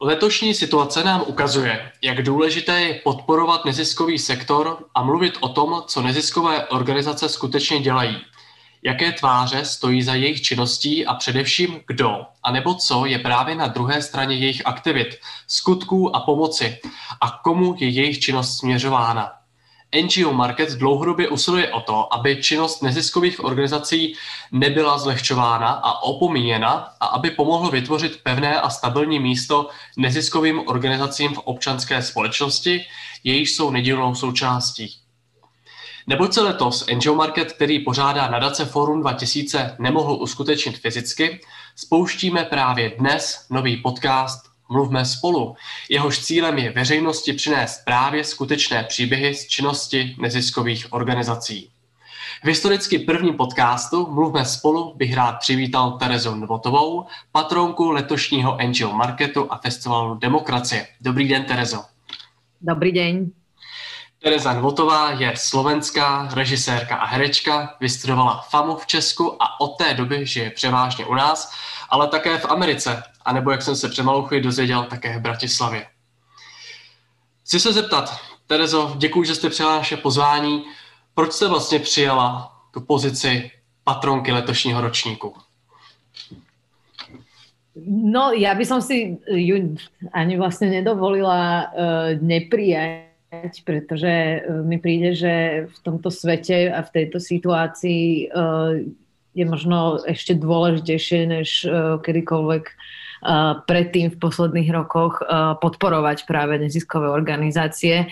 Letošní situace nám ukazuje, jak důležité je podporovat neziskový sektor a mluvit o tom, co neziskové organizace skutečně dělají. Jaké tváře stojí za jejich činností a především kdo, anebo co je právě na druhé straně jejich aktivit, skutků a pomoci a komu je jejich činnost směřována. NGO Market dlouhodobě usiluje o to, aby činnost neziskových organizací nebyla zlehčována a opomíjena a aby pomohlo vytvořit pevné a stabilní místo neziskovým organizacím v občanské společnosti, jejíž jsou nedílnou součástí. Neboť se letos NGO Market, který pořádá nadace Forum 2000, nemohl uskutečnit fyzicky, spouštíme právě dnes nový podcast Mluvme spolu. Jehož cílem je veřejnosti přinést právě skutečné příběhy z činnosti neziskových organizací. V historicky prvním podcastu Mluvme spolu bych rád přivítal Terezu Nvotovou, patronku letošního NGO Marketu a festivalu Demokracie. Dobrý den, Terezo. Dobrý den. Tereza Nvotová je slovenská režisérka a herečka, vystudovala FAMu v Česku a od té doby žije převážně u nás, ale také v Americe, anebo jak jsem se před dozvěděl, také v Bratislavě. Chci se zeptat, Terezo, děkuji, že jste přijala naše pozvání. Proč jste vlastně přijala tu pozici patronky letošního ročníku? No, ja by som si ju ani vlastne nedovolila uh, neprijať pretože e, mi príde, že v tomto svete a v tejto situácii e, je možno ešte dôležitejšie než e, kedykoľvek predtým v posledných rokoch podporovať práve neziskové organizácie.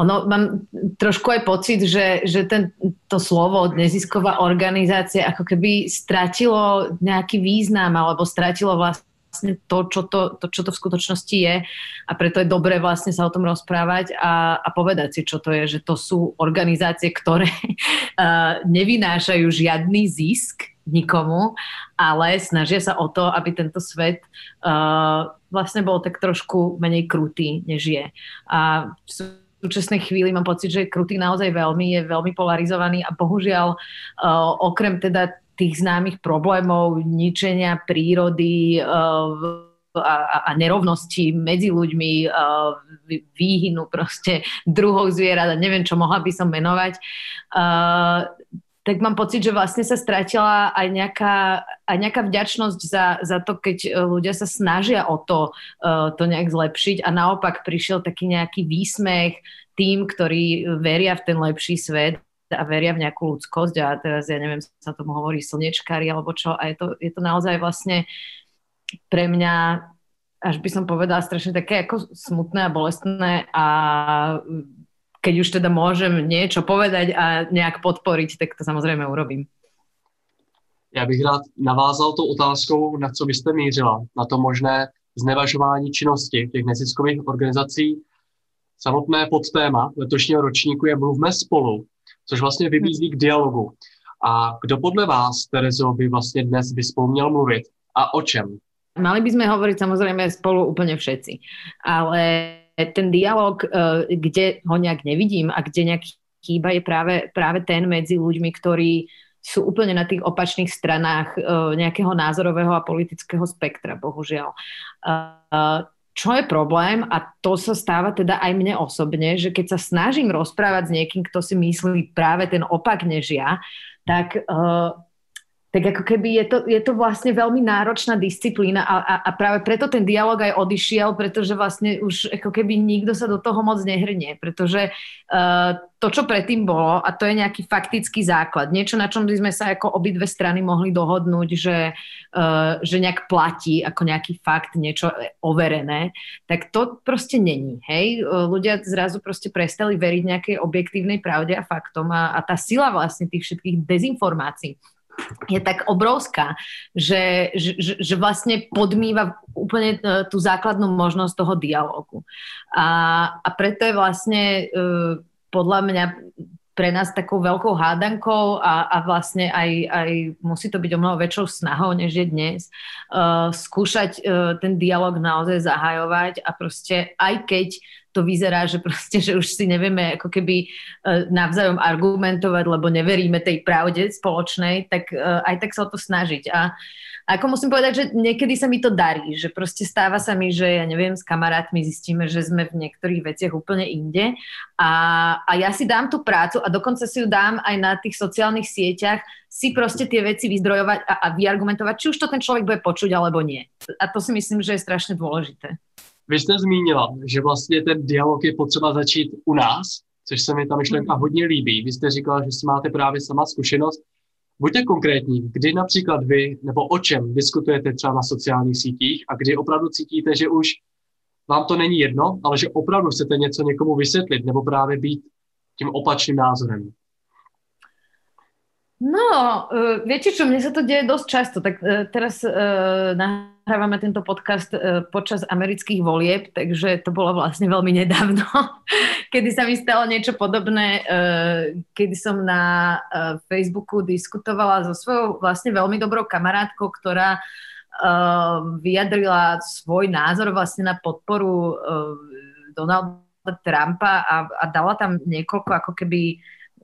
Ono, mám trošku aj pocit, že, že ten, to slovo nezisková organizácia ako keby stratilo nejaký význam alebo stratilo vlastne vlastne to čo to, to, čo to v skutočnosti je a preto je dobré vlastne sa o tom rozprávať a, a povedať si, čo to je, že to sú organizácie, ktoré uh, nevynášajú žiadny zisk nikomu, ale snažia sa o to, aby tento svet uh, vlastne bol tak trošku menej krutý, než je. A v súčasnej chvíli mám pocit, že krutý naozaj veľmi, je veľmi polarizovaný a bohužiaľ uh, okrem teda tých známych problémov ničenia prírody uh, a, a nerovnosti medzi ľuďmi, uh, výhynu proste druhov zvierat a neviem, čo mohla by som menovať, uh, tak mám pocit, že vlastne sa stratila aj nejaká, aj nejaká vďačnosť za, za to, keď ľudia sa snažia o to, uh, to nejak zlepšiť. A naopak prišiel taký nejaký výsmech tým, ktorí veria v ten lepší svet a veria v nejakú ľudskosť. A teraz ja neviem, sa tomu hovorí slnečkári alebo čo. A je to, je to naozaj vlastne pre mňa až by som povedala strašne také ako smutné a bolestné a keď už teda môžem niečo povedať a nejak podporiť, tak to samozrejme urobím. Já bych rád navázal tou otázkou, na co byste mířila, na to možné znevažování činnosti těch neziskových organizací. Samotné podtéma letošního ročníku je Mluvme spolu, což vlastně vybízí k dialogu. A kdo podle vás, Terezo, by vlastně dnes by spolu měl mluvit a o čem? Mali by sme hovoriť samozrejme spolu úplne všetci, ale ten dialog, e, kde ho nejak nevidím a kde nejak chýba, je práve, práve ten medzi ľuďmi, ktorí sú úplne na tých opačných stranách e, nejakého názorového a politického spektra, bohužiaľ. E, čo je problém, a to sa stáva teda aj mne osobne, že keď sa snažím rozprávať s niekým, kto si myslí práve ten opak než ja, tak tak ako keby je to, je to vlastne veľmi náročná disciplína a, a, a práve preto ten dialog aj odišiel, pretože vlastne už ako keby nikto sa do toho moc nehrnie, pretože uh, to, čo predtým bolo, a to je nejaký faktický základ, niečo, na čom by sme sa ako obidve strany mohli dohodnúť, že, uh, že nejak platí ako nejaký fakt, niečo overené, tak to proste není. Hej? Ľudia zrazu proste prestali veriť nejakej objektívnej pravde a faktom a, a tá sila vlastne tých všetkých dezinformácií je tak obrovská, že, že, že vlastne podmýva úplne e, tú základnú možnosť toho dialogu. A, a preto je vlastne uh, podľa mňa pre nás takou veľkou hádankou a, a vlastne aj, aj musí to byť o mnoho väčšou snahou, než je dnes, uh, skúšať uh, ten dialog naozaj zahajovať a proste aj keď to vyzerá, že proste, že už si nevieme ako keby navzájom argumentovať, lebo neveríme tej pravde spoločnej, tak aj tak sa o to snažiť. A ako musím povedať, že niekedy sa mi to darí, že proste stáva sa mi, že ja neviem, s kamarátmi zistíme, že sme v niektorých veciach úplne inde a, a ja si dám tú prácu a dokonca si ju dám aj na tých sociálnych sieťach, si proste tie veci vyzdrojovať a, a vyargumentovať, či už to ten človek bude počuť alebo nie. A to si myslím, že je strašne dôležité. Vy jste zmínila, že vlastně ten dialog je potřeba začít u nás, což se mi ta myšlenka mm. hodně líbí. Vy jste říkala, že si máte právě sama zkušenost. Buďte konkrétní, kdy například vy nebo o čem diskutujete třeba na sociálních sítích a kdy opravdu cítíte, že už vám to není jedno, ale že opravdu chcete něco někomu vysvětlit nebo právě být tím opačným názorem. No, uh, viete čo, mne sa to deje dosť často. Tak uh, teraz uh, nahrávame tento podcast uh, počas amerických volieb, takže to bolo vlastne veľmi nedávno, kedy sa mi stalo niečo podobné, uh, kedy som na uh, Facebooku diskutovala so svojou vlastne veľmi dobrou kamarátkou, ktorá vyjadrila svoj názor vlastne na podporu Donalda Trumpa a, a dala tam niekoľko ako keby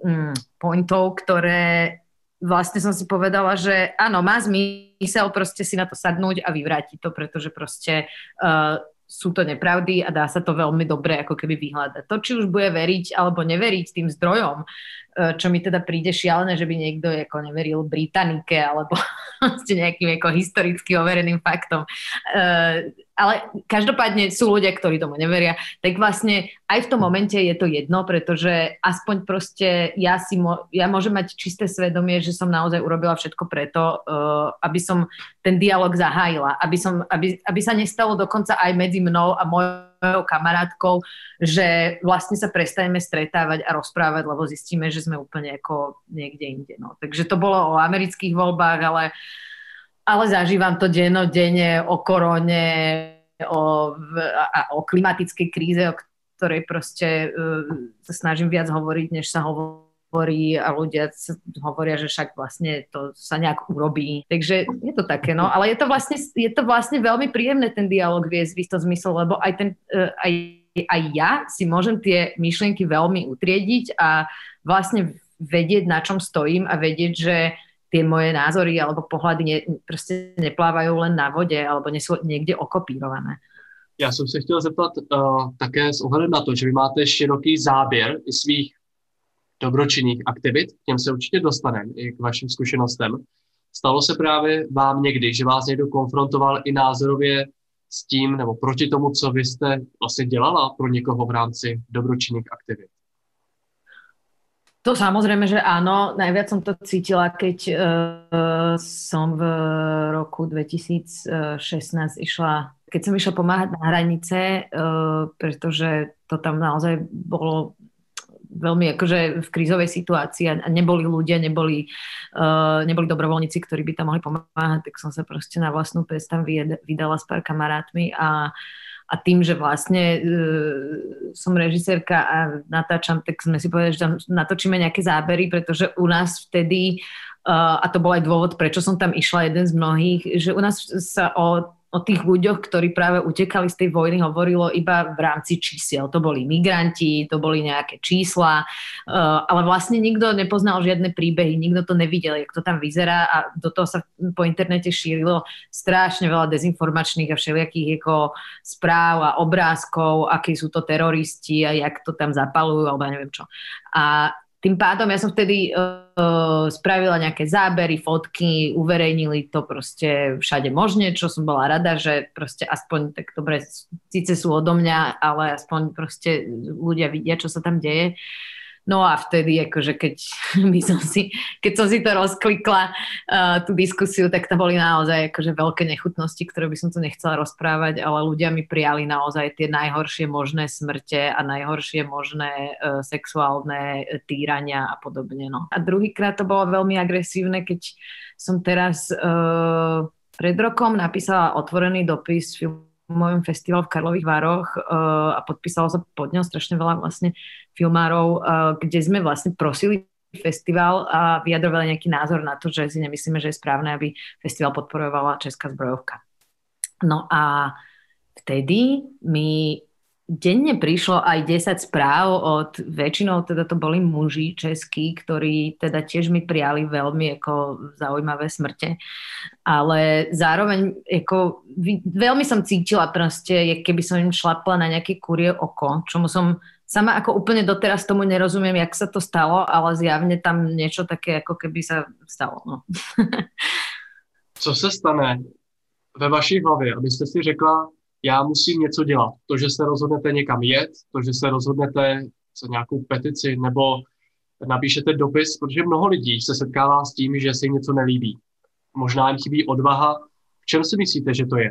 um, pointov, ktoré vlastne som si povedala, že áno, má zmysel proste si na to sadnúť a vyvrátiť to, pretože proste uh, sú to nepravdy a dá sa to veľmi dobre ako keby vyhľadať. To, či už bude veriť alebo neveriť tým zdrojom, čo mi teda príde šialené, že by niekto ako neveril Britanike alebo nejakým ako historicky overeným faktom. Uh, ale každopádne sú ľudia, ktorí tomu neveria, tak vlastne aj v tom momente je to jedno, pretože aspoň proste ja, si mo- ja môžem mať čisté svedomie, že som naozaj urobila všetko preto, uh, aby som ten dialog zahájila, aby, som, aby, aby sa nestalo dokonca aj medzi mnou a mojou kamarátkou, že vlastne sa prestaneme stretávať a rozprávať, lebo zistíme, že sme úplne ako niekde inde. No. Takže to bolo o amerických voľbách, ale ale zažívam to dennodenne o korone, o, a, o klimatickej kríze, o ktorej proste uh, sa snažím viac hovoriť, než sa hovorí a ľudia hovoria, že však vlastne to sa nejak urobí. Takže je to také, no. Ale je to vlastne, je to vlastne veľmi príjemné ten dialog viesť v istom zmysle, lebo aj, ten, uh, aj, aj ja si môžem tie myšlienky veľmi utriediť a vlastne vedieť, na čom stojím a vedieť, že tie moje názory alebo pohľady ne, proste neplávajú len na vode alebo nie sú niekde okopírované. Já jsem se chtěl zeptat uh, také s ohledem na to, že vy máte široký záběr svých dobročinných aktivit, k těm se určitě dostaneme i k vašim zkušenostem. Stalo se právě vám někdy, že vás někdo konfrontoval i názorově s tím nebo proti tomu, co vy jste vlastně dělala pro někoho v rámci dobročinných aktivit? To samozrejme, že áno. Najviac som to cítila, keď uh, som v roku 2016 išla, keď som išla pomáhať na hranice, uh, pretože to tam naozaj bolo veľmi akože v krízovej situácii a neboli ľudia, neboli, uh, neboli dobrovoľníci, ktorí by tam mohli pomáhať, tak som sa proste na vlastnú pes tam vydala s pár kamarátmi a a tým, že vlastne uh, som režisérka a natáčam, tak sme si povedali, že tam natočíme nejaké zábery, pretože u nás vtedy, uh, a to bol aj dôvod, prečo som tam išla, jeden z mnohých, že u nás sa o o tých ľuďoch, ktorí práve utekali z tej vojny, hovorilo iba v rámci čísiel. To boli migranti, to boli nejaké čísla, uh, ale vlastne nikto nepoznal žiadne príbehy, nikto to nevidel, jak to tam vyzerá a do toho sa po internete šírilo strašne veľa dezinformačných a všelijakých ako správ a obrázkov, akí sú to teroristi a jak to tam zapalujú, alebo ja neviem čo. A tým pádom ja som vtedy uh, spravila nejaké zábery, fotky, uverejnili to proste všade možne, čo som bola rada, že proste aspoň tak dobre, síce sú odo mňa, ale aspoň proste ľudia vidia, čo sa tam deje. Uh, No a vtedy, akože keď, by som si, keď som si to rozklikla, uh, tú diskusiu, tak to boli naozaj akože veľké nechutnosti, ktoré by som tu nechcela rozprávať, ale ľudia mi prijali naozaj tie najhoršie možné smrte a najhoršie možné uh, sexuálne týrania a podobne. No. A druhýkrát to bolo veľmi agresívne, keď som teraz uh, pred rokom napísala otvorený dopis film mojom festival v Karlových Vároch uh, a podpísalo sa pod ňou strašne veľa vlastne filmárov, uh, kde sme vlastne prosili festival a vyjadrovali nejaký názor na to, že si nemyslíme, že je správne, aby festival podporovala Česká zbrojovka. No a vtedy mi denne prišlo aj 10 správ od, väčšinou teda to boli muži českí, ktorí teda tiež mi prijali veľmi ako zaujímavé smrte, ale zároveň ako, veľmi som cítila proste, keby som im šlapla na nejaké kurie oko, čomu som sama ako úplne doteraz tomu nerozumiem, jak sa to stalo, ale zjavne tam niečo také ako keby sa stalo. No. Co se stane ve vaší hlavě, abyste si řekla, já musím něco dělat. To, že se rozhodnete někam jet, to, že se rozhodnete za nějakou petici nebo napíšete dopis, protože mnoho lidí se setkává s tím, že se jim něco nelíbí. Možná jim chybí odvaha. V čem si myslíte, že to je?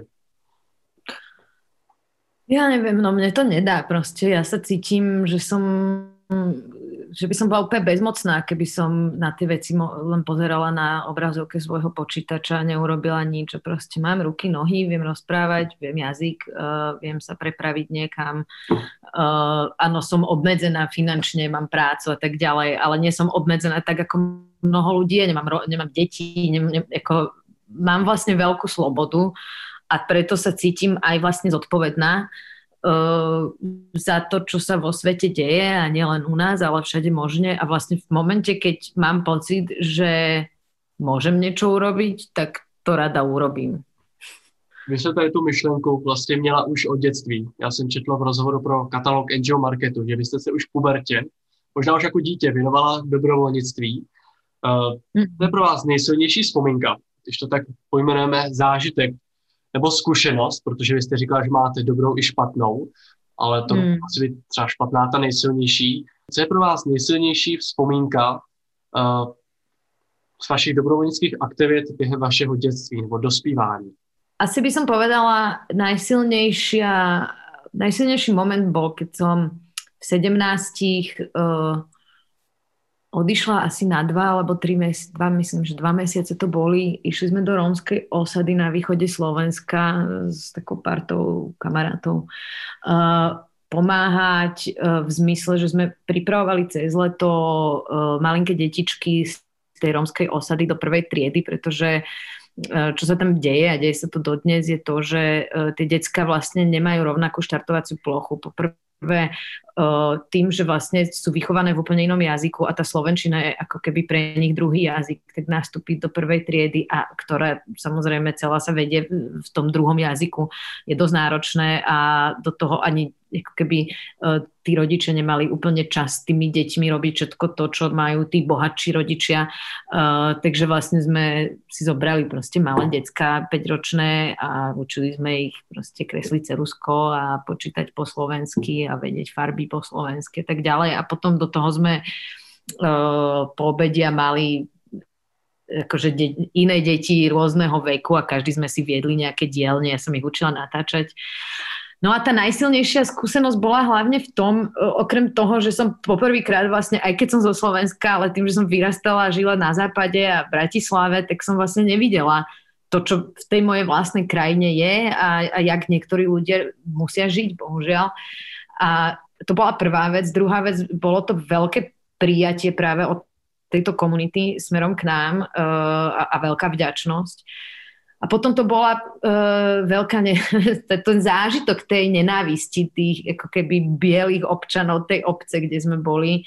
Ja neviem, no mne to nedá proste. Ja sa cítim, že som že by som bola úplne bezmocná, keby som na tie veci len pozerala na obrazovke svojho počítača neurobila nič. Proste mám ruky, nohy, viem rozprávať, viem jazyk, uh, viem sa prepraviť niekam. Uh, áno, som obmedzená finančne, mám prácu a tak ďalej, ale nie som obmedzená tak ako mnoho ľudí, nemám, nemám deti, nem, nem, ako, mám vlastne veľkú slobodu a preto sa cítim aj vlastne zodpovedná uh, za to, čo sa vo svete deje a nielen u nás, ale všade možne. A vlastne v momente, keď mám pocit, že môžem niečo urobiť, tak to rada urobím. Vy jste tady tu myšlenku vlastně měla už od dětství. Já jsem četl v rozhovoru pro katalog NGO Marketu, že vy jste se už v pubertě, možná už jako dítě, věnovala dobrovolnictví. Uh, to je pro vás nejsilnější vzpomínka, když to tak pojmenujeme zážitek nebo zkušenost, protože vy jste říkala, že máte dobrou i špatnou, ale to hmm. asi být třeba špatná ta nejsilnější. Co je pro vás nejsilnější vzpomínka uh, z vašich dobrovolnických aktivit během vašeho dětství nebo dospívání? Asi by som povedala, najsilnejšia, najsilnejší moment bol, keď som v 17 uh, odišla asi na dva alebo tri mesiace, dva, myslím, že dva mesiace to boli. Išli sme do rómskej osady na východe Slovenska s takou partou kamarátov uh, pomáhať uh, v zmysle, že sme pripravovali cez leto uh, malinké detičky z tej rómskej osady do prvej triedy, pretože čo sa tam deje a deje sa to dodnes, je to, že tie decka vlastne nemajú rovnakú štartovaciu plochu. Poprvé tým, že vlastne sú vychované v úplne inom jazyku a tá slovenčina je ako keby pre nich druhý jazyk, tak nastúpiť do prvej triedy a ktorá samozrejme celá sa vedie v tom druhom jazyku je dosť náročné a do toho ani ako keby uh, tí rodičia nemali úplne čas s tými deťmi robiť všetko to, čo majú tí bohatší rodičia. Uh, takže vlastne sme si zobrali proste malé decka, 5-ročné a učili sme ich proste kresliť cerusko a počítať po slovensky a vedieť farby po slovensky a tak ďalej. A potom do toho sme uh, po obedia mali akože de- iné deti rôzneho veku a každý sme si viedli nejaké dielne, ja som ich učila natáčať. No a tá najsilnejšia skúsenosť bola hlavne v tom, e, okrem toho, že som poprvýkrát vlastne, aj keď som zo Slovenska, ale tým, že som vyrastala a žila na západe a v Bratislave, tak som vlastne nevidela to, čo v tej mojej vlastnej krajine je a, a jak niektorí ľudia musia žiť, bohužiaľ. A to bola prvá vec. Druhá vec, bolo to veľké prijatie práve od tejto komunity smerom k nám uh, a, a veľká vďačnosť. A potom to bola uh, veľká, ne, ten zážitok tej nenávisti tých ako keby bielých občanov tej obce, kde sme boli.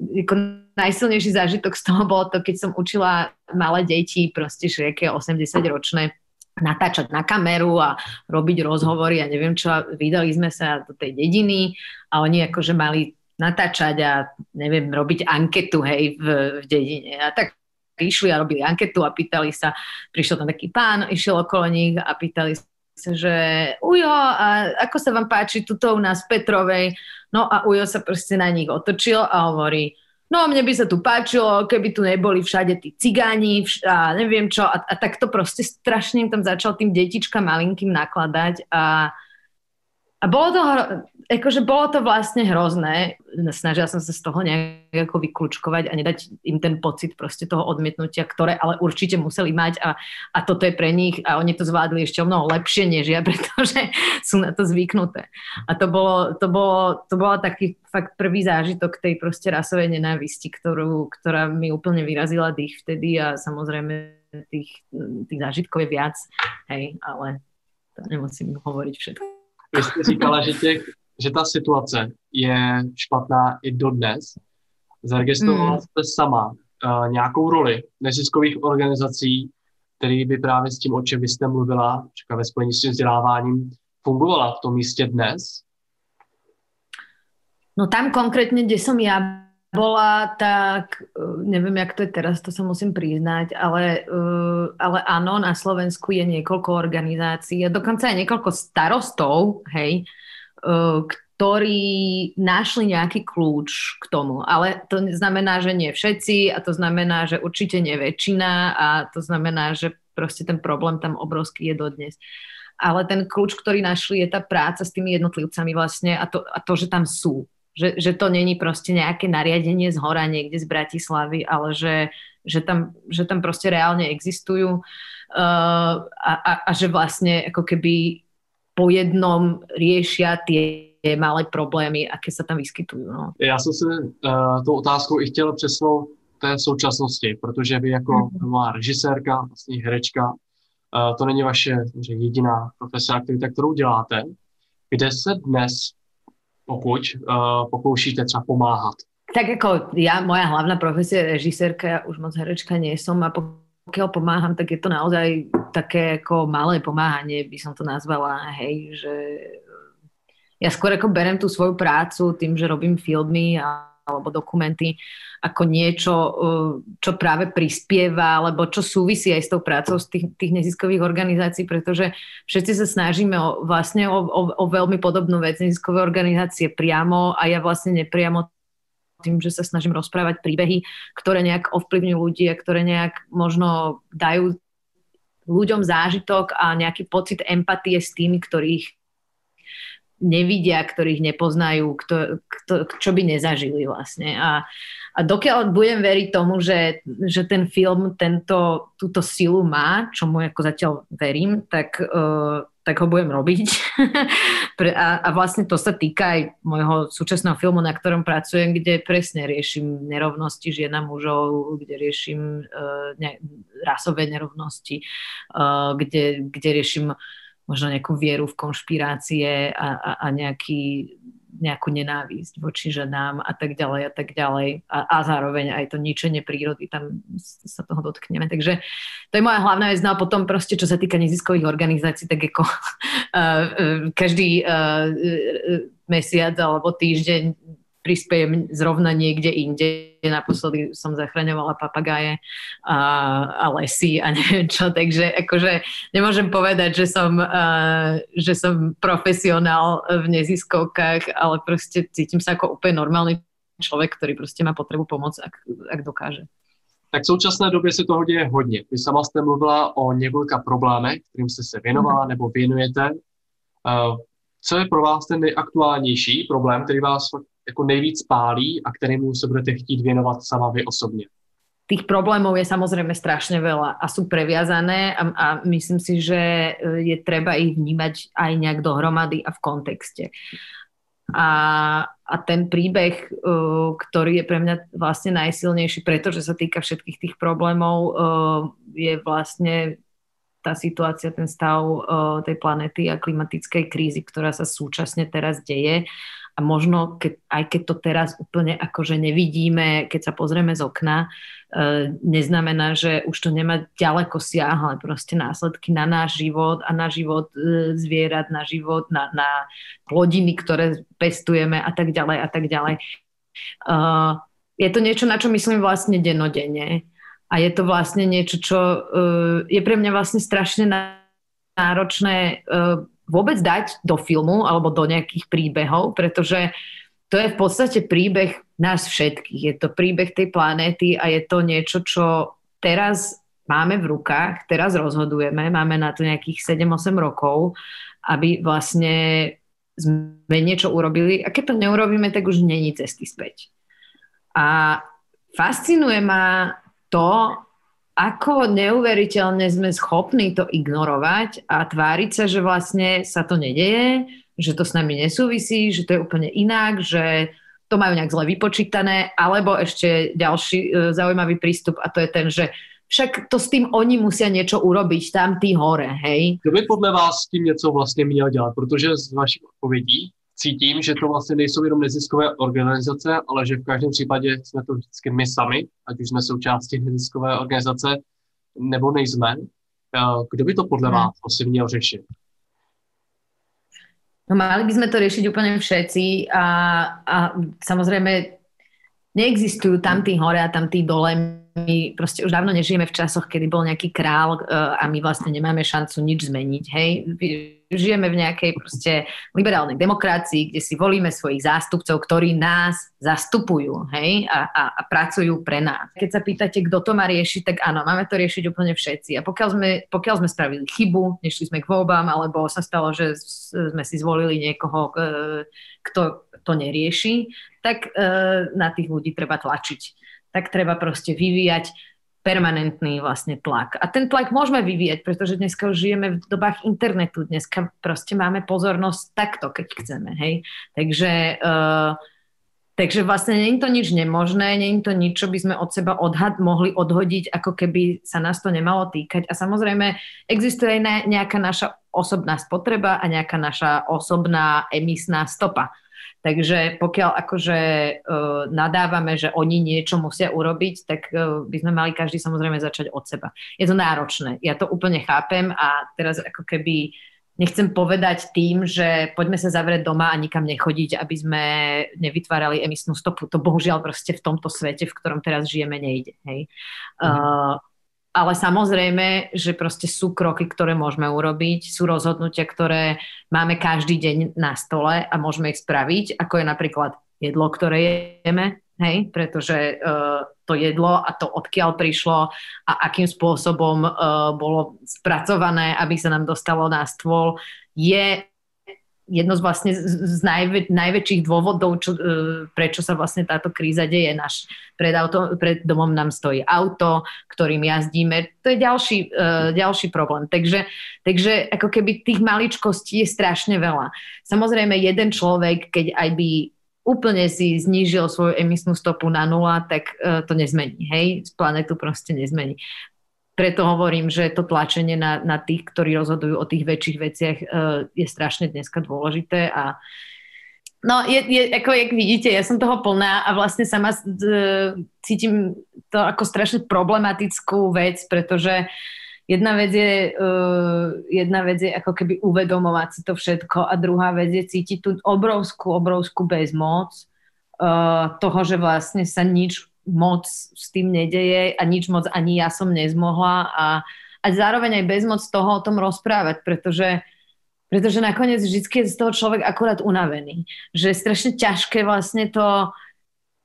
Ako najsilnejší zážitok z toho bolo to, keď som učila malé deti, proste všelijaké 80-ročné, natáčať na kameru a robiť rozhovory a neviem čo. Vydali sme sa do tej dediny a oni akože mali natáčať a neviem, robiť anketu hej v, v dedine. A tak išli a robili anketu a pýtali sa, prišiel tam taký pán, išiel okolo nich a pýtali sa, že Ujo, a ako sa vám páči tuto u nás Petrovej? No a Ujo sa proste na nich otočil a hovorí, no mne by sa tu páčilo, keby tu neboli všade tí cigáni vš- a neviem čo. A, a tak to proste strašne tam začal tým detičkám malinkým nakladať a a bolo to, akože bolo to vlastne hrozné. Snažila som sa z toho nejako vyklúčkovať a nedať im ten pocit proste toho odmietnutia, ktoré ale určite museli mať a, a toto je pre nich a oni to zvládli ešte o mnoho lepšie než ja, pretože sú na to zvyknuté. A to bolo, to bolo, to bolo taký fakt prvý zážitok tej proste rasovej nenávisti, ktorú, ktorá mi úplne vyrazila dých vtedy a samozrejme tých, tých zážitkov je viac, hej, ale to nemusím hovoriť všetko. Vy jste říkala, že těch že ta situace je špatná i dodnes. Zaregistrovala hmm. jste sama uh, nějakou roli neziskových organizací, který by právě s tím, o čem vy jste mluvila, ve spojení s tím vzděláváním, fungovala v tom místě dnes? No tam konkrétne, kde som ja bola, tak eh, neviem, jak to je teraz, to sa musím priznať, ale, eh, ale áno, na Slovensku je niekoľko organizácií a dokonca aj niekoľko starostov, hej, ktorí našli nejaký kľúč k tomu. Ale to znamená, že nie všetci a to znamená, že určite nie väčšina a to znamená, že proste ten problém tam obrovský je dodnes. Ale ten kľúč, ktorý našli, je tá práca s tými jednotlivcami vlastne a to, a to že tam sú že, že to není proste nejaké nariadenie z hora niekde z Bratislavy, ale že, že, tam, že tam proste reálne existujú uh, a, a, a že vlastne ako keby po jednom riešia tie malé problémy, aké sa tam vyskytujú. No. Já jsem si uh, tou otázkou i chtěl přesnout té současnosti, protože vy jako mm. má režisérka, vlastně herečka, uh, to není vaše jediná profesní aktivita, kterou děláte. Kde se dnes pokud uh, pokoušíte třeba pomáhat? Tak ako ja, moja hlavná profesia je režisérka, ja už moc herečka nie som a pokiaľ pomáham, tak je to naozaj také ako malé pomáhanie, by som to nazvala, hej, že ja skôr ako berem tú svoju prácu tým, že robím filmy a alebo dokumenty ako niečo, uh, čo práve prispieva, alebo čo súvisí aj s tou prácou z tých, tých neziskových organizácií, pretože všetci sa snažíme o, vlastne o, o, o veľmi podobnú vec, neziskové organizácie priamo a ja vlastne nepriamo tým, že sa snažím rozprávať príbehy, ktoré nejak ovplyvňujú ľudí a ktoré nejak možno dajú ľuďom zážitok a nejaký pocit empatie s tými, ktorých nevidia, ktorých nepoznajú, kto, kto, čo by nezažili vlastne. A, a dokiaľ budem veriť tomu, že, že ten film tento, túto silu má, čo mu ako zatiaľ verím, tak, uh, tak ho budem robiť. a, a vlastne to sa týka aj môjho súčasného filmu, na ktorom pracujem, kde presne riešim nerovnosti žien a mužov, kde riešim uh, ne, rasové nerovnosti, uh, kde, kde riešim možno nejakú vieru v konšpirácie a, a, a nejaký, nejakú nenávisť voči ženám a tak ďalej a tak ďalej. A, a zároveň aj to ničenie prírody, tam sa toho dotkneme. Takže to je moja hlavná vec. No a potom proste, čo sa týka neziskových organizácií, tak ako uh, každý uh, mesiac alebo týždeň prispiejem zrovna niekde inde. Naposledy som zachraňovala papagáje a, a lesy a neviem čo, takže akože nemôžem povedať, že som, uh, že som profesionál v neziskovkách, ale proste cítim sa ako úplne normálny člověk, který prostě má potřebu pomoct, ak, ak dokáže. Tak v současné době se toho děje hodně. Vy sama jste mluvila o několika problémech, kterým jste se věnovala mm. nebo věnujete. Uh, co je pro vás ten nejaktuálnější problém, který vás jako nejvíc pálí a kterému se budete chtít věnovat sama vy osobně? Tých problémov je samozrejme strašne veľa a sú previazané a, a myslím si, že e, je treba ich vnímať aj nejak dohromady a v kontexte. A, a ten príbeh, uh, ktorý je pre mňa vlastne najsilnejší, pretože sa týka všetkých tých problémov, uh, je vlastne tá situácia, ten stav tej planety a klimatickej krízy, ktorá sa súčasne teraz deje a možno, keď, aj keď to teraz úplne akože nevidíme, keď sa pozrieme z okna, e, neznamená, že už to nemá ďaleko siahle proste následky na náš život a na život e, zvierat, na život, na, na plodiny, ktoré pestujeme a tak ďalej a tak ďalej. E, je to niečo, na čo myslím vlastne denodenne. A je to vlastne niečo, čo e, je pre mňa vlastne strašne náročné e, vôbec dať do filmu alebo do nejakých príbehov, pretože to je v podstate príbeh nás všetkých. Je to príbeh tej planéty a je to niečo, čo teraz máme v rukách, teraz rozhodujeme, máme na to nejakých 7-8 rokov, aby vlastne sme niečo urobili a keď to neurobíme, tak už není cesty späť. A fascinuje ma to, ako neuveriteľne sme schopní to ignorovať a tváriť sa, že vlastne sa to nedeje, že to s nami nesúvisí, že to je úplne inak, že to majú nejak zle vypočítané, alebo ešte ďalší e, zaujímavý prístup a to je ten, že však to s tým oni musia niečo urobiť, tam tí hore, hej. Kto by podle vás s tím něco vlastně měl dělat? Protože z vašich odpovědí cítím, že to vlastně nejsou jenom neziskové organizace, ale že v každém případě jsme to vždycky my sami, ať už jsme součástí neziskové organizace, nebo nejsme. Kdo by to podle hmm. vás asi měl řešit? No mali by sme to riešiť úplne všetci a, a samozrejme neexistujú tam tí hore a tam tí dole my proste už dávno nežijeme v časoch, kedy bol nejaký král uh, a my vlastne nemáme šancu nič zmeniť. Hej? Žijeme v nejakej proste liberálnej demokracii, kde si volíme svojich zástupcov, ktorí nás zastupujú hej? A, a, a pracujú pre nás. Keď sa pýtate, kto to má riešiť, tak áno, máme to riešiť úplne všetci. A pokiaľ sme, pokiaľ sme spravili chybu, nešli sme k voľbám, alebo sa stalo, že sme si zvolili niekoho, kto to nerieši, tak uh, na tých ľudí treba tlačiť tak treba proste vyvíjať permanentný vlastne tlak. A ten tlak môžeme vyvíjať, pretože dneska už žijeme v dobách internetu. Dneska proste máme pozornosť takto, keď chceme. Hej? Takže, uh, takže vlastne je to nič nemožné, je to nič, čo by sme od seba odhad, mohli odhodiť, ako keby sa nás to nemalo týkať. A samozrejme existuje aj nejaká naša osobná spotreba a nejaká naša osobná emisná stopa. Takže pokiaľ akože uh, nadávame, že oni niečo musia urobiť, tak uh, by sme mali každý samozrejme začať od seba. Je to náročné, ja to úplne chápem a teraz ako keby nechcem povedať tým, že poďme sa zavrieť doma a nikam nechodiť, aby sme nevytvárali emisnú stopu. To bohužiaľ proste v tomto svete, v ktorom teraz žijeme, nejde. Hej? Mm. Uh, ale samozrejme, že proste sú kroky, ktoré môžeme urobiť, sú rozhodnutia, ktoré máme každý deň na stole a môžeme ich spraviť, ako je napríklad jedlo, ktoré jeme, hej, pretože uh, to jedlo a to odkiaľ prišlo a akým spôsobom uh, bolo spracované, aby sa nám dostalo na stôl, je jedno z vlastne z najvä, najväčších dôvodov, čo, e, prečo sa vlastne táto kríza deje. Naš, pred, auto, pred domom nám stojí auto, ktorým jazdíme. To je ďalší, uh, ďalší problém. Takže, takže ako keby tých maličkostí je strašne veľa. Samozrejme, jeden človek, keď aj by úplne si znížil svoju emisnú stopu na nula, tak uh, to nezmení. Hej, planetu proste nezmení preto hovorím, že to tlačenie na, na tých, ktorí rozhodujú o tých väčších veciach, uh, je strašne dneska dôležité a No, je, je, ako jak vidíte, ja som toho plná a vlastne sama uh, cítim to ako strašne problematickú vec, pretože jedna vec je, uh, jedna vec je ako keby uvedomovať si to všetko a druhá vec je cítiť tú obrovskú, obrovskú bezmoc uh, toho, že vlastne sa nič moc s tým nedeje a nič moc ani ja som nezmohla a, a zároveň aj bezmoc toho o tom rozprávať, pretože pretože nakoniec vždy je z toho človek akurát unavený. Že je strašne ťažké vlastne to,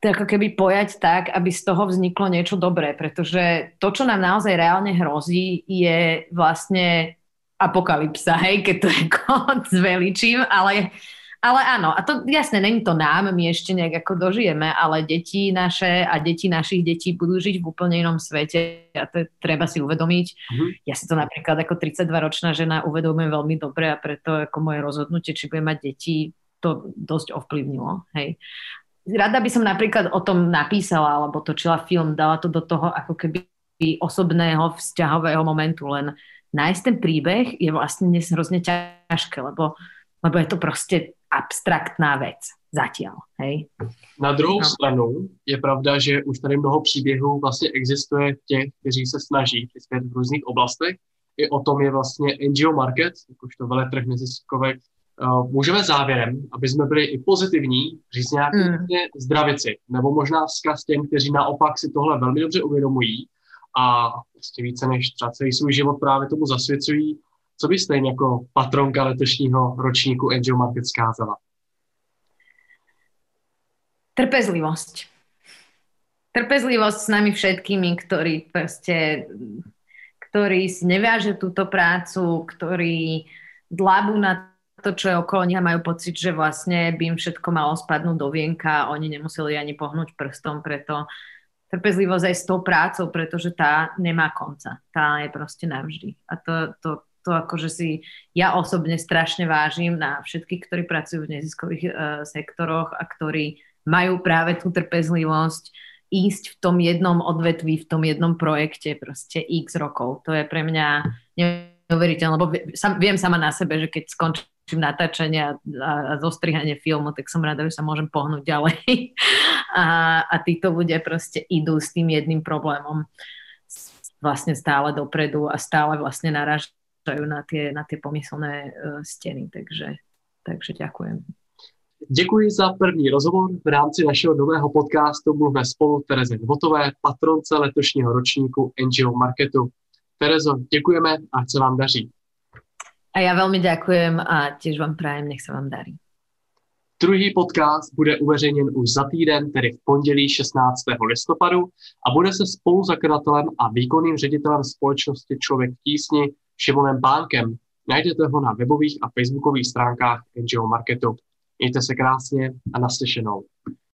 to ako keby pojať tak, aby z toho vzniklo niečo dobré, pretože to, čo nám naozaj reálne hrozí, je vlastne apokalypsa, hej, keď to ako zveličím, ale ale áno, a to jasne, není to nám, my ešte nejak ako dožijeme, ale deti naše a deti našich detí budú žiť v úplne inom svete a to je, treba si uvedomiť. Mm-hmm. Ja si to napríklad ako 32-ročná žena uvedomujem veľmi dobre a preto ako moje rozhodnutie, či budem mať deti, to dosť ovplyvnilo. Hej. Rada by som napríklad o tom napísala alebo točila film, dala to do toho ako keby osobného vzťahového momentu, len nájsť ten príbeh je vlastne dnes hrozne ťažké, lebo, lebo je to proste abstraktná věc zatím. Hej? Na druhou no. stranu je pravda, že už tady mnoho příběhů vlastně existuje těch, kteří se snaží přispět v různých oblastech. I o tom je vlastně NGO Market, jakožto veletrh neziskovek. Uh, můžeme závěrem, aby jsme byli i pozitivní, říct nějaké mm. zdravici, nebo možná vzkaz těm, kteří naopak si tohle velmi dobře uvědomují a vlastně více než třeba celý svůj život právě tomu zasvěcují, co byste jim jako patronka letošního ročníku Angel Market skázala? Trpezlivosť. Trpezlivosť s nami všetkými, ktorí proste, ktorí si nevážia túto prácu, ktorí dlábu na to, čo je okolo nich a majú pocit, že vlastne by im všetko malo spadnúť do vienka oni nemuseli ani pohnúť prstom, preto trpezlivosť aj s tou prácou, pretože tá nemá konca. Tá je proste navždy. A to, to, to akože si ja osobne strašne vážim na všetkých, ktorí pracujú v neziskových uh, sektoroch a ktorí majú práve tú trpezlivosť ísť v tom jednom odvetví, v tom jednom projekte proste x rokov. To je pre mňa neuveriteľné, lebo viem sama na sebe, že keď skončím končím natáčanie a, a, a zostrihanie filmu, tak som rada, že sa môžem pohnúť ďalej. a, a títo ľudia proste idú s tým jedným problémom vlastne stále dopredu a stále vlastne narážajú na tie, na tie pomyselné uh, steny. Takže, takže ďakujem. Děkuji za první rozhovor. V rámci našeho nového podcastu mluvíme spolu Tereze Dvotové, patronce letošního ročníku NGO Marketu. Terezo, děkujeme a se vám daří. A ja veľmi ďakujem a tiež vám prajem, nech sa vám darí. Druhý podcast bude uveřejněn už za týden, tedy v pondělí 16. listopadu a bude se spoluzakladatelem a výkonným ředitelem společnosti Člověk tísni Šimonem Pánkem. Najdete ho na webových a facebookových stránkách NGO Marketu. Mějte se krásně a naslyšenou.